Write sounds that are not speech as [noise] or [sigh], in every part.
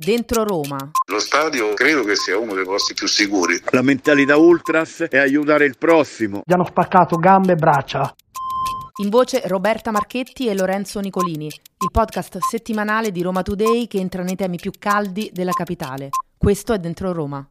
Dentro Roma. Lo stadio credo che sia uno dei posti più sicuri. La mentalità ultras è aiutare il prossimo. Gli hanno spaccato gambe e braccia. In voce Roberta Marchetti e Lorenzo Nicolini, il podcast settimanale di Roma Today che entra nei temi più caldi della capitale. Questo è Dentro Roma.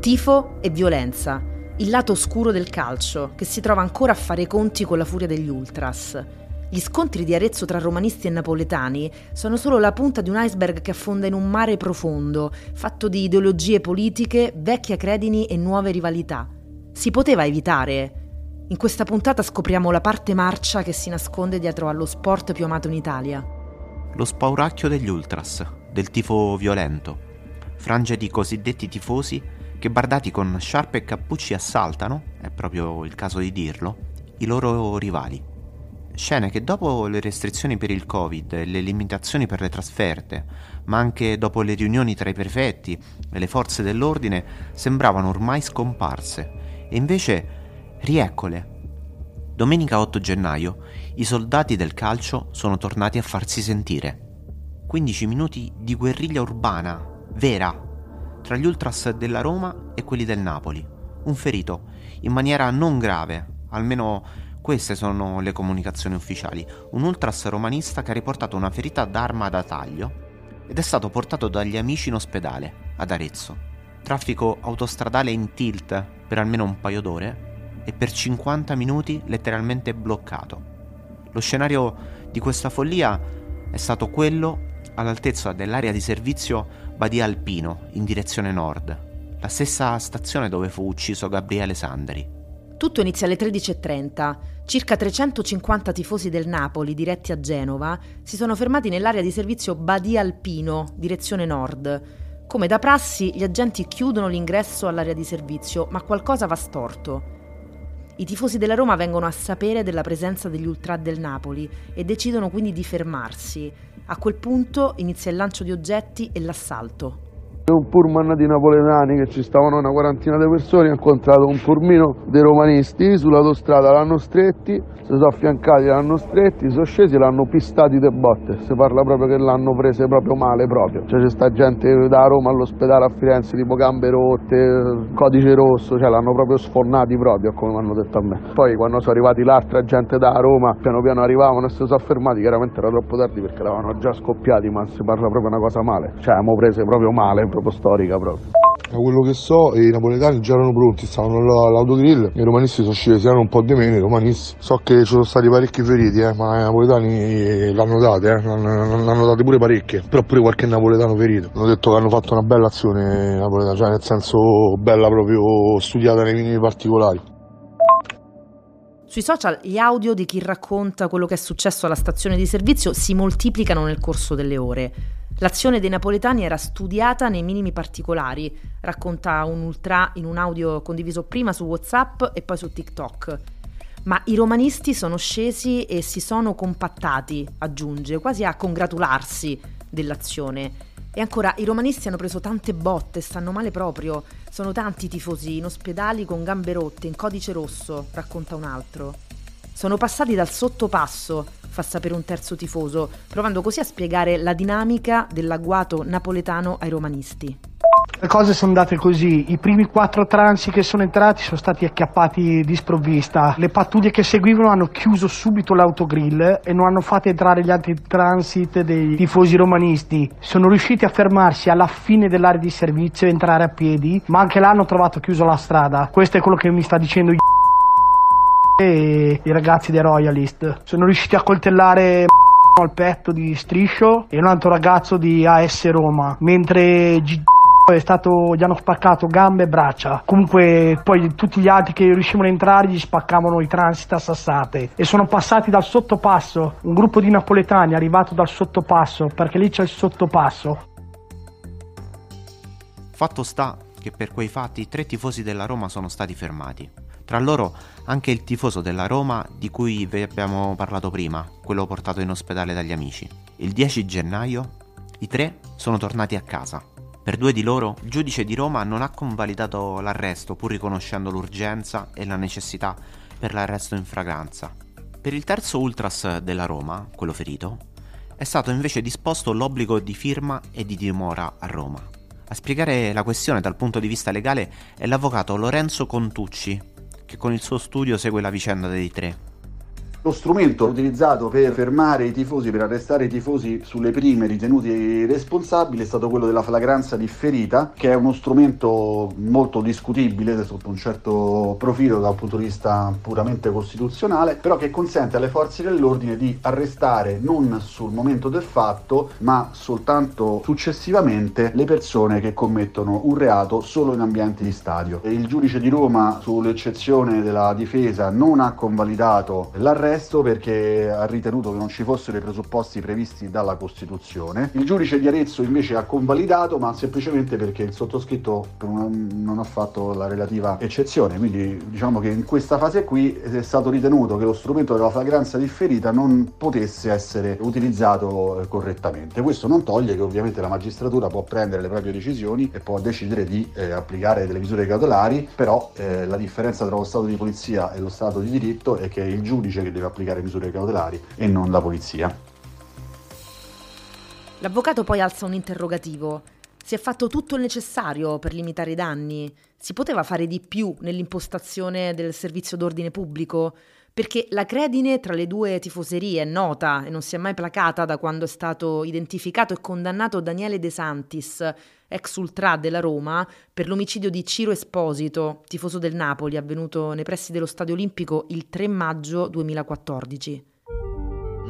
Tifo e violenza, il lato oscuro del calcio che si trova ancora a fare i conti con la furia degli ultras. Gli scontri di Arezzo tra romanisti e napoletani sono solo la punta di un iceberg che affonda in un mare profondo, fatto di ideologie politiche, vecchie credini e nuove rivalità. Si poteva evitare. In questa puntata scopriamo la parte marcia che si nasconde dietro allo sport più amato in Italia. Lo spauracchio degli ultras, del tifo violento. Frange di cosiddetti tifosi che bardati con sciarpe e cappucci assaltano, è proprio il caso di dirlo, i loro rivali. Scene che dopo le restrizioni per il Covid e le limitazioni per le trasferte, ma anche dopo le riunioni tra i prefetti e le forze dell'ordine, sembravano ormai scomparse. E invece, rieccole. Domenica 8 gennaio, i soldati del calcio sono tornati a farsi sentire. 15 minuti di guerriglia urbana, vera, tra gli ultras della Roma e quelli del Napoli. Un ferito, in maniera non grave, almeno queste sono le comunicazioni ufficiali. Un ultras romanista che ha riportato una ferita d'arma da taglio ed è stato portato dagli amici in ospedale, ad Arezzo. Traffico autostradale in tilt per almeno un paio d'ore e per 50 minuti letteralmente bloccato. Lo scenario di questa follia è stato quello all'altezza dell'area di servizio Badia Alpino, in direzione nord, la stessa stazione dove fu ucciso Gabriele Sandri. Tutto inizia alle 13.30. Circa 350 tifosi del Napoli, diretti a Genova, si sono fermati nell'area di servizio Badia Alpino, direzione nord. Come da prassi, gli agenti chiudono l'ingresso all'area di servizio, ma qualcosa va storto. I tifosi della Roma vengono a sapere della presenza degli ultra del Napoli e decidono quindi di fermarsi. A quel punto inizia il lancio di oggetti e l'assalto. Un pullman di napoletani che ci stavano una quarantina di persone, ha incontrato un purmino dei romanisti, sull'autostrada l'hanno stretti, si sono affiancati, l'hanno stretti, sono scesi l'hanno pistati de botte, si parla proprio che l'hanno prese proprio male proprio, cioè c'è sta gente da Roma all'ospedale a Firenze tipo gambe rotte, codice rosso, cioè l'hanno proprio sfornati proprio come hanno detto a me. Poi quando sono arrivati l'altra gente da Roma, piano piano arrivavano e si sono fermati, chiaramente era troppo tardi perché eravamo già scoppiati, ma si parla proprio una cosa male, cioè abbiamo prese proprio male proprio storica proprio. Da quello che so, i napoletani già erano pronti, stavano all'autogrill, i romanisti sono scesi, erano un po' di meno i romanisti. So che ci sono stati parecchi feriti, eh, ma i napoletani l'hanno date, eh, l'hanno date pure parecchie, però pure qualche napoletano ferito. Hanno detto che hanno fatto una bella azione napoletana, cioè nel senso bella proprio studiata nei minimi particolari. Sui social gli audio di chi racconta quello che è successo alla stazione di servizio si moltiplicano nel corso delle ore. L'azione dei napoletani era studiata nei minimi particolari, racconta un ultra in un audio condiviso prima su WhatsApp e poi su TikTok. Ma i romanisti sono scesi e si sono compattati, aggiunge, quasi a congratularsi dell'azione. E ancora, i romanisti hanno preso tante botte, stanno male proprio. Sono tanti tifosi in ospedali con gambe rotte, in codice rosso, racconta un altro. Sono passati dal sottopasso, fa sapere un terzo tifoso, provando così a spiegare la dinamica dell'agguato napoletano ai romanisti. Le cose sono andate così, i primi quattro transi che sono entrati sono stati acchiappati di sprovvista, le pattuglie che seguivano hanno chiuso subito l'autogrill e non hanno fatto entrare gli altri transit dei tifosi romanisti, sono riusciti a fermarsi alla fine dell'area di servizio e entrare a piedi, ma anche là hanno trovato chiuso la strada, questo è quello che mi sta dicendo e i ragazzi dei Royalist, sono riusciti a coltellare [laughs] al petto di Striscio e un altro ragazzo di AS Roma, mentre G [laughs] è stato, gli hanno spaccato gambe e braccia. Comunque poi tutti gli altri che riuscivano a entrare gli spaccavano i transit a sassate e sono passati dal sottopasso. Un gruppo di napoletani è arrivato dal sottopasso perché lì c'è il sottopasso. Fatto sta che per quei fatti tre tifosi della Roma sono stati fermati. Tra loro anche il tifoso della Roma di cui vi abbiamo parlato prima, quello portato in ospedale dagli amici. Il 10 gennaio i tre sono tornati a casa per due di loro, il giudice di Roma non ha convalidato l'arresto pur riconoscendo l'urgenza e la necessità per l'arresto in fragranza. Per il terzo ultras della Roma, quello ferito, è stato invece disposto l'obbligo di firma e di dimora a Roma. A spiegare la questione dal punto di vista legale è l'avvocato Lorenzo Contucci, che con il suo studio segue la vicenda dei tre. Lo strumento utilizzato per fermare i tifosi, per arrestare i tifosi sulle prime ritenuti responsabili è stato quello della flagranza differita, che è uno strumento molto discutibile sotto un certo profilo dal punto di vista puramente costituzionale, però che consente alle forze dell'ordine di arrestare non sul momento del fatto, ma soltanto successivamente le persone che commettono un reato solo in ambienti di stadio. Il giudice di Roma, sull'eccezione della difesa, non ha convalidato l'arresto arresto perché ha ritenuto che non ci fossero i presupposti previsti dalla Costituzione. Il giudice di Arezzo invece ha convalidato, ma semplicemente perché il sottoscritto non ha fatto la relativa eccezione. Quindi diciamo che in questa fase qui è stato ritenuto che lo strumento della flagranza differita non potesse essere utilizzato eh, correttamente. Questo non toglie che ovviamente la magistratura può prendere le proprie decisioni e può decidere di eh, applicare delle misure cautelari, però eh, la differenza tra lo Stato di polizia e lo Stato di diritto è che è il giudice che deve deve applicare misure cautelari e non la polizia. L'avvocato poi alza un interrogativo. Si è fatto tutto il necessario per limitare i danni? Si poteva fare di più nell'impostazione del servizio d'ordine pubblico? Perché la credine tra le due tifoserie è nota e non si è mai placata da quando è stato identificato e condannato Daniele De Santis, ex ultra della Roma, per l'omicidio di Ciro Esposito, tifoso del Napoli, avvenuto nei pressi dello Stadio Olimpico il 3 maggio 2014.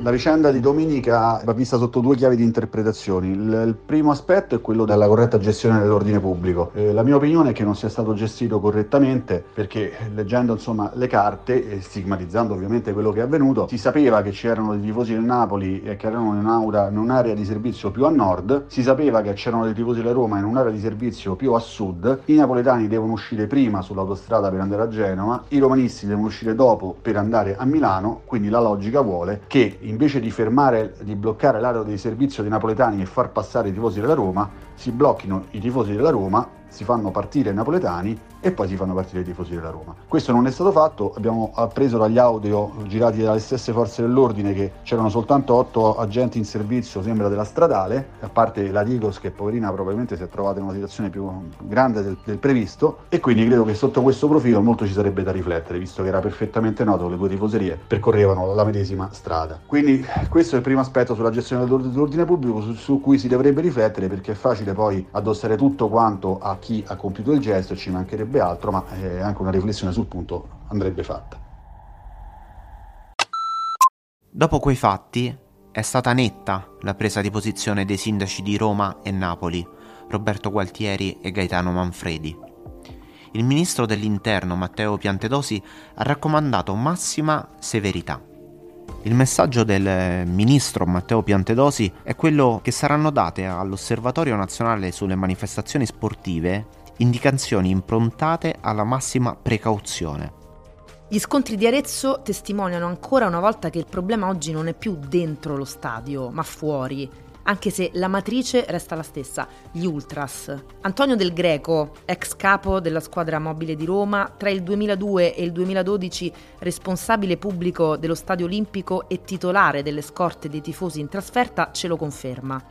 La vicenda di domenica va vista sotto due chiavi di interpretazioni. Il, il primo aspetto è quello della corretta gestione dell'ordine pubblico. Eh, la mia opinione è che non sia stato gestito correttamente perché leggendo insomma, le carte e stigmatizzando ovviamente quello che è avvenuto, si sapeva che c'erano dei tifosi del Napoli e che erano in, aura, in un'area di servizio più a nord, si sapeva che c'erano dei tifosi della Roma in un'area di servizio più a sud, i napoletani devono uscire prima sull'autostrada per andare a Genova, i romanisti devono uscire dopo per andare a Milano, quindi la logica vuole che invece di fermare, di bloccare l'area di servizio dei napoletani e far passare i tifosi della Roma, si blocchino i tifosi della Roma, si fanno partire i napoletani e poi si fanno partire i tifosi della Roma. Questo non è stato fatto, abbiamo appreso dagli audio girati dalle stesse forze dell'ordine che c'erano soltanto otto agenti in servizio, sembra della stradale, a parte la Digos che poverina probabilmente si è trovata in una situazione più grande del, del previsto e quindi credo che sotto questo profilo molto ci sarebbe da riflettere, visto che era perfettamente noto che le due tifoserie percorrevano la medesima strada. Quindi questo è il primo aspetto sulla gestione dell'ordine pubblico su, su cui si dovrebbe riflettere perché è facile poi addossare tutto quanto a chi ha compiuto il gesto ci mancherebbe altro, ma eh, anche una riflessione sul punto andrebbe fatta. Dopo quei fatti è stata netta la presa di posizione dei sindaci di Roma e Napoli, Roberto Gualtieri e Gaetano Manfredi. Il ministro dell'Interno Matteo Piantedosi ha raccomandato massima severità. Il messaggio del ministro Matteo Piantedosi è quello che saranno date all'Osservatorio nazionale sulle manifestazioni sportive indicazioni improntate alla massima precauzione. Gli scontri di Arezzo testimoniano ancora una volta che il problema oggi non è più dentro lo stadio, ma fuori, anche se la matrice resta la stessa, gli Ultras. Antonio Del Greco, ex capo della squadra mobile di Roma, tra il 2002 e il 2012 responsabile pubblico dello Stadio Olimpico e titolare delle scorte dei tifosi in trasferta, ce lo conferma.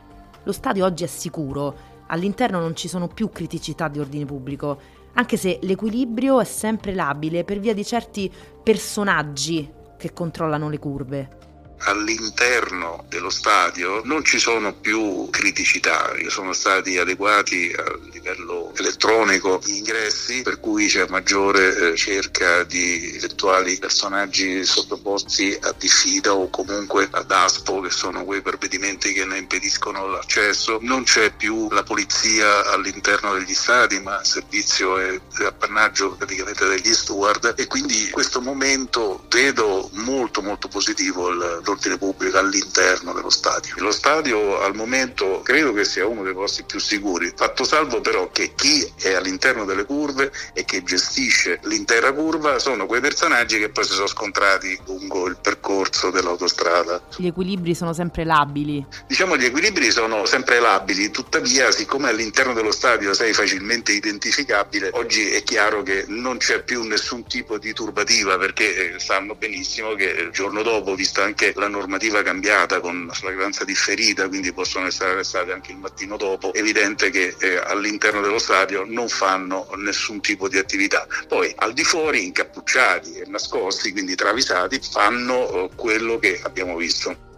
Lo stadio oggi è sicuro, all'interno non ci sono più criticità di ordine pubblico, anche se l'equilibrio è sempre labile per via di certi personaggi che controllano le curve all'interno dello stadio non ci sono più criticità, sono stati adeguati a livello elettronico gli ingressi per cui c'è maggiore eh, cerca di eventuali personaggi sottoposti a diffida o comunque ad ASPO che sono quei provvedimenti che ne impediscono l'accesso, non c'è più la polizia all'interno degli stadi ma il servizio è appannaggio praticamente degli steward. E quindi in questo momento vedo molto molto positivo il l'ordine pubblico all'interno dello stadio. Lo stadio al momento credo che sia uno dei posti più sicuri, fatto salvo però che chi è all'interno delle curve e che gestisce l'intera curva sono quei personaggi che poi si sono scontrati lungo il percorso dell'autostrada. Gli equilibri sono sempre labili. Diciamo gli equilibri sono sempre labili, tuttavia siccome all'interno dello stadio sei facilmente identificabile, oggi è chiaro che non c'è più nessun tipo di turbativa perché eh, sanno benissimo che il giorno dopo, vista anche la normativa cambiata con flagranza differita, quindi possono essere arrestati anche il mattino dopo, è evidente che eh, all'interno dello stadio non fanno nessun tipo di attività. Poi al di fuori, incappucciati e nascosti, quindi travisati, fanno eh, quello che abbiamo visto.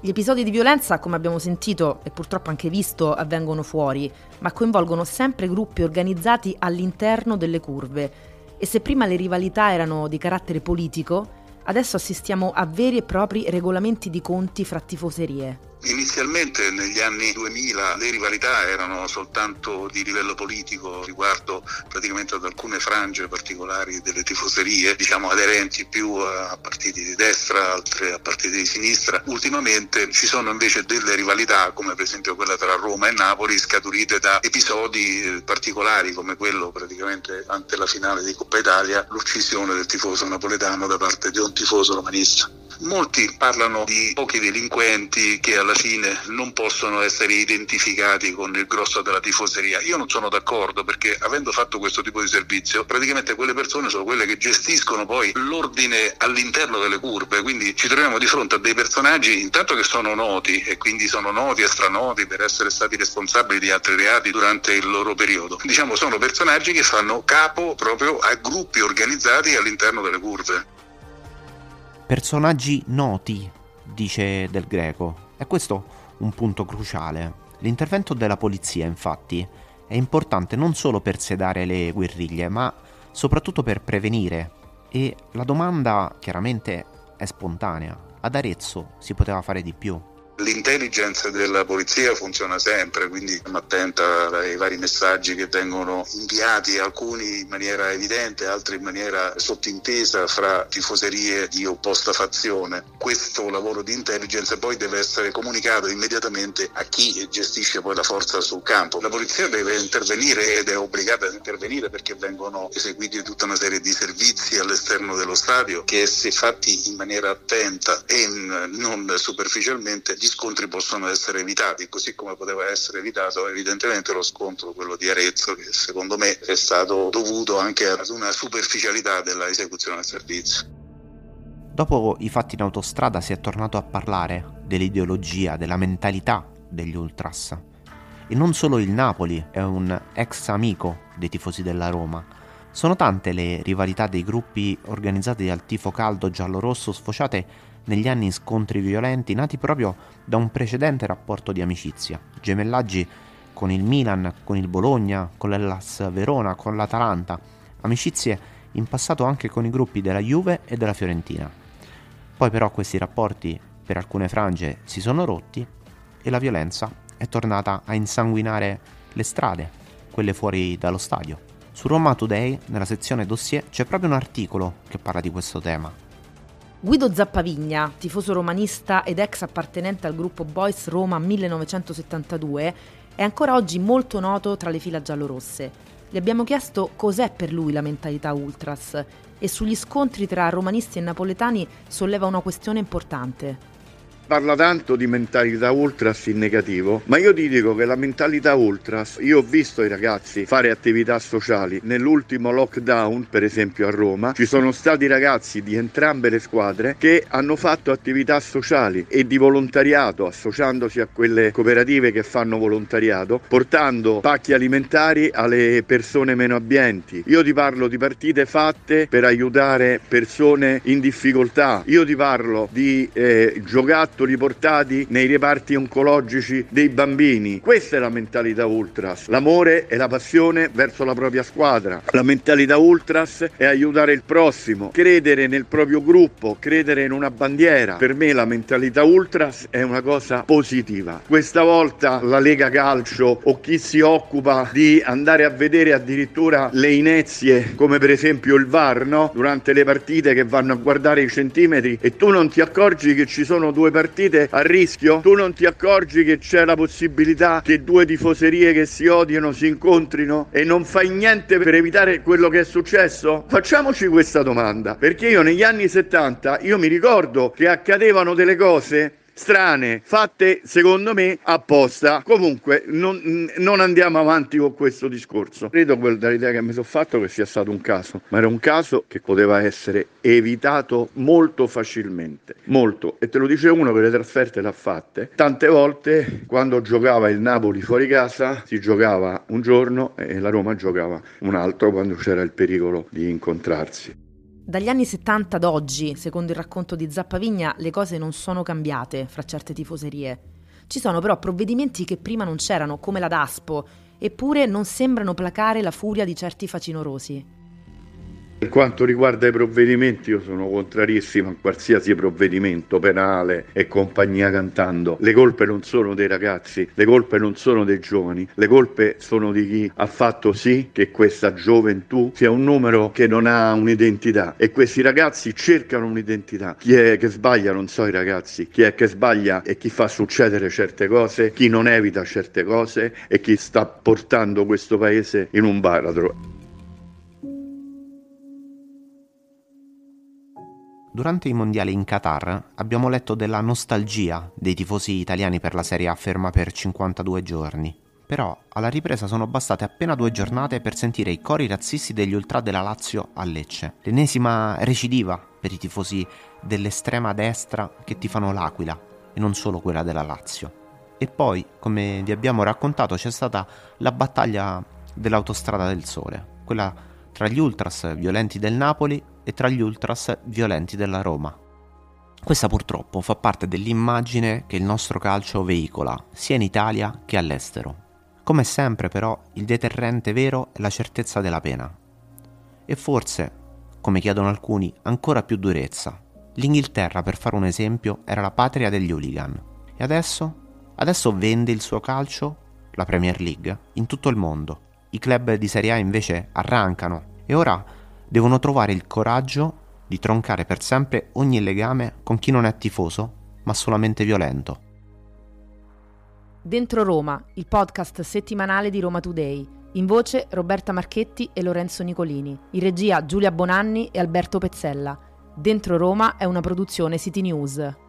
Gli episodi di violenza, come abbiamo sentito e purtroppo anche visto, avvengono fuori, ma coinvolgono sempre gruppi organizzati all'interno delle curve. E se prima le rivalità erano di carattere politico, adesso assistiamo a veri e propri regolamenti di conti fra tifoserie. Inizialmente negli anni 2000 le rivalità erano soltanto di livello politico riguardo praticamente ad alcune frange particolari delle tifoserie, diciamo aderenti più a partiti di destra, altre a partiti di sinistra. Ultimamente ci sono invece delle rivalità come per esempio quella tra Roma e Napoli scaturite da episodi eh, particolari come quello praticamente ante la finale di Coppa Italia, l'uccisione del tifoso napoletano da parte di un tifoso romanista. Molti parlano di pochi delinquenti che alla fine non possono essere identificati con il grosso della tifoseria. Io non sono d'accordo perché avendo fatto questo tipo di servizio, praticamente quelle persone sono quelle che gestiscono poi l'ordine all'interno delle curve, quindi ci troviamo di fronte a dei personaggi intanto che sono noti e quindi sono noti e stranoti per essere stati responsabili di altri reati durante il loro periodo. Diciamo sono personaggi che fanno capo proprio a gruppi organizzati all'interno delle curve. Personaggi noti, dice Del Greco. E questo un punto cruciale. L'intervento della polizia, infatti, è importante non solo per sedare le guerriglie, ma soprattutto per prevenire. E la domanda chiaramente è spontanea. Ad Arezzo si poteva fare di più. L'intelligence della polizia funziona sempre, quindi stiamo attenta ai vari messaggi che vengono inviati, alcuni in maniera evidente, altri in maniera sottintesa fra tifoserie di opposta fazione. Questo lavoro di intelligence poi deve essere comunicato immediatamente a chi gestisce poi la forza sul campo. La polizia deve intervenire ed è obbligata ad intervenire perché vengono eseguiti tutta una serie di servizi all'esterno dello stadio che se fatti in maniera attenta e non superficialmente scontri possono essere evitati, così come poteva essere evitato evidentemente lo scontro, quello di Arezzo, che secondo me è stato dovuto anche ad una superficialità della esecuzione del servizio. Dopo i fatti in autostrada si è tornato a parlare dell'ideologia, della mentalità degli ultras. E non solo il Napoli è un ex amico dei tifosi della Roma. Sono tante le rivalità dei gruppi organizzati dal tifo caldo giallo-rosso sfociate negli anni scontri violenti nati proprio da un precedente rapporto di amicizia, gemellaggi con il Milan, con il Bologna, con l'Ellas Verona, con l'Atalanta, amicizie in passato anche con i gruppi della Juve e della Fiorentina. Poi però questi rapporti per alcune frange si sono rotti e la violenza è tornata a insanguinare le strade, quelle fuori dallo stadio. Su Roma Today, nella sezione dossier, c'è proprio un articolo che parla di questo tema. Guido Zappavigna, tifoso romanista ed ex appartenente al gruppo Boys Roma 1972, è ancora oggi molto noto tra le fila giallorosse. Gli abbiamo chiesto cos'è per lui la mentalità ultras e sugli scontri tra romanisti e napoletani solleva una questione importante parla tanto di mentalità ultras in negativo, ma io ti dico che la mentalità ultras, io ho visto i ragazzi fare attività sociali. Nell'ultimo lockdown, per esempio a Roma, ci sono stati ragazzi di entrambe le squadre che hanno fatto attività sociali e di volontariato, associandosi a quelle cooperative che fanno volontariato, portando pacchi alimentari alle persone meno abbienti. Io ti parlo di partite fatte per aiutare persone in difficoltà. Io ti parlo di eh, giocattoli giocattoli portati nei reparti oncologici dei bambini. Questa è la mentalità ultras, l'amore e la passione verso la propria squadra. La mentalità ultras è aiutare il prossimo, credere nel proprio gruppo, credere in una bandiera. Per me la mentalità ultras è una cosa positiva. Questa volta la Lega Calcio o chi si occupa di andare a vedere addirittura le inezie come per esempio il VAR, no? Durante le partite che vanno a guardare i centimetri e tu non ti accorgi che ci sono due partite partite a rischio, tu non ti accorgi che c'è la possibilità che due tifoserie che si odiano si incontrino e non fai niente per evitare quello che è successo? Facciamoci questa domanda, perché io negli anni 70 io mi ricordo che accadevano delle cose strane, fatte secondo me apposta. Comunque non, non andiamo avanti con questo discorso. Credo dall'idea che mi sono fatto che sia stato un caso, ma era un caso che poteva essere evitato molto facilmente, molto. E te lo dice uno che le trasferte l'ha fatte. Tante volte quando giocava il Napoli fuori casa si giocava un giorno e la Roma giocava un altro quando c'era il pericolo di incontrarsi. Dagli anni 70 ad oggi, secondo il racconto di Zappavigna, le cose non sono cambiate fra certe tifoserie. Ci sono però provvedimenti che prima non c'erano, come la DASPO, eppure non sembrano placare la furia di certi facinorosi. Per quanto riguarda i provvedimenti, io sono contrarissimo a qualsiasi provvedimento penale e compagnia cantando. Le colpe non sono dei ragazzi, le colpe non sono dei giovani, le colpe sono di chi ha fatto sì che questa gioventù sia un numero che non ha un'identità e questi ragazzi cercano un'identità. Chi è che sbaglia non so i ragazzi, chi è che sbaglia e chi fa succedere certe cose, chi non evita certe cose e chi sta portando questo paese in un baratro. Durante i mondiali in Qatar abbiamo letto della nostalgia dei tifosi italiani per la Serie A ferma per 52 giorni. Però alla ripresa sono bastate appena due giornate per sentire i cori razzisti degli ultra della Lazio a Lecce. L'ennesima recidiva per i tifosi dell'estrema destra che tifano l'Aquila e non solo quella della Lazio. E poi, come vi abbiamo raccontato, c'è stata la battaglia dell'autostrada del sole, quella tra gli ultras violenti del Napoli e tra gli ultras violenti della Roma. Questa purtroppo fa parte dell'immagine che il nostro calcio veicola, sia in Italia che all'estero. Come sempre però il deterrente vero è la certezza della pena. E forse, come chiedono alcuni, ancora più durezza. L'Inghilterra, per fare un esempio, era la patria degli hooligan. E adesso? Adesso vende il suo calcio, la Premier League, in tutto il mondo. I club di Serie A invece arrancano e ora devono trovare il coraggio di troncare per sempre ogni legame con chi non è tifoso, ma solamente violento. Dentro Roma, il podcast settimanale di Roma Today. In voce Roberta Marchetti e Lorenzo Nicolini. In regia Giulia Bonanni e Alberto Pezzella. Dentro Roma è una produzione City News.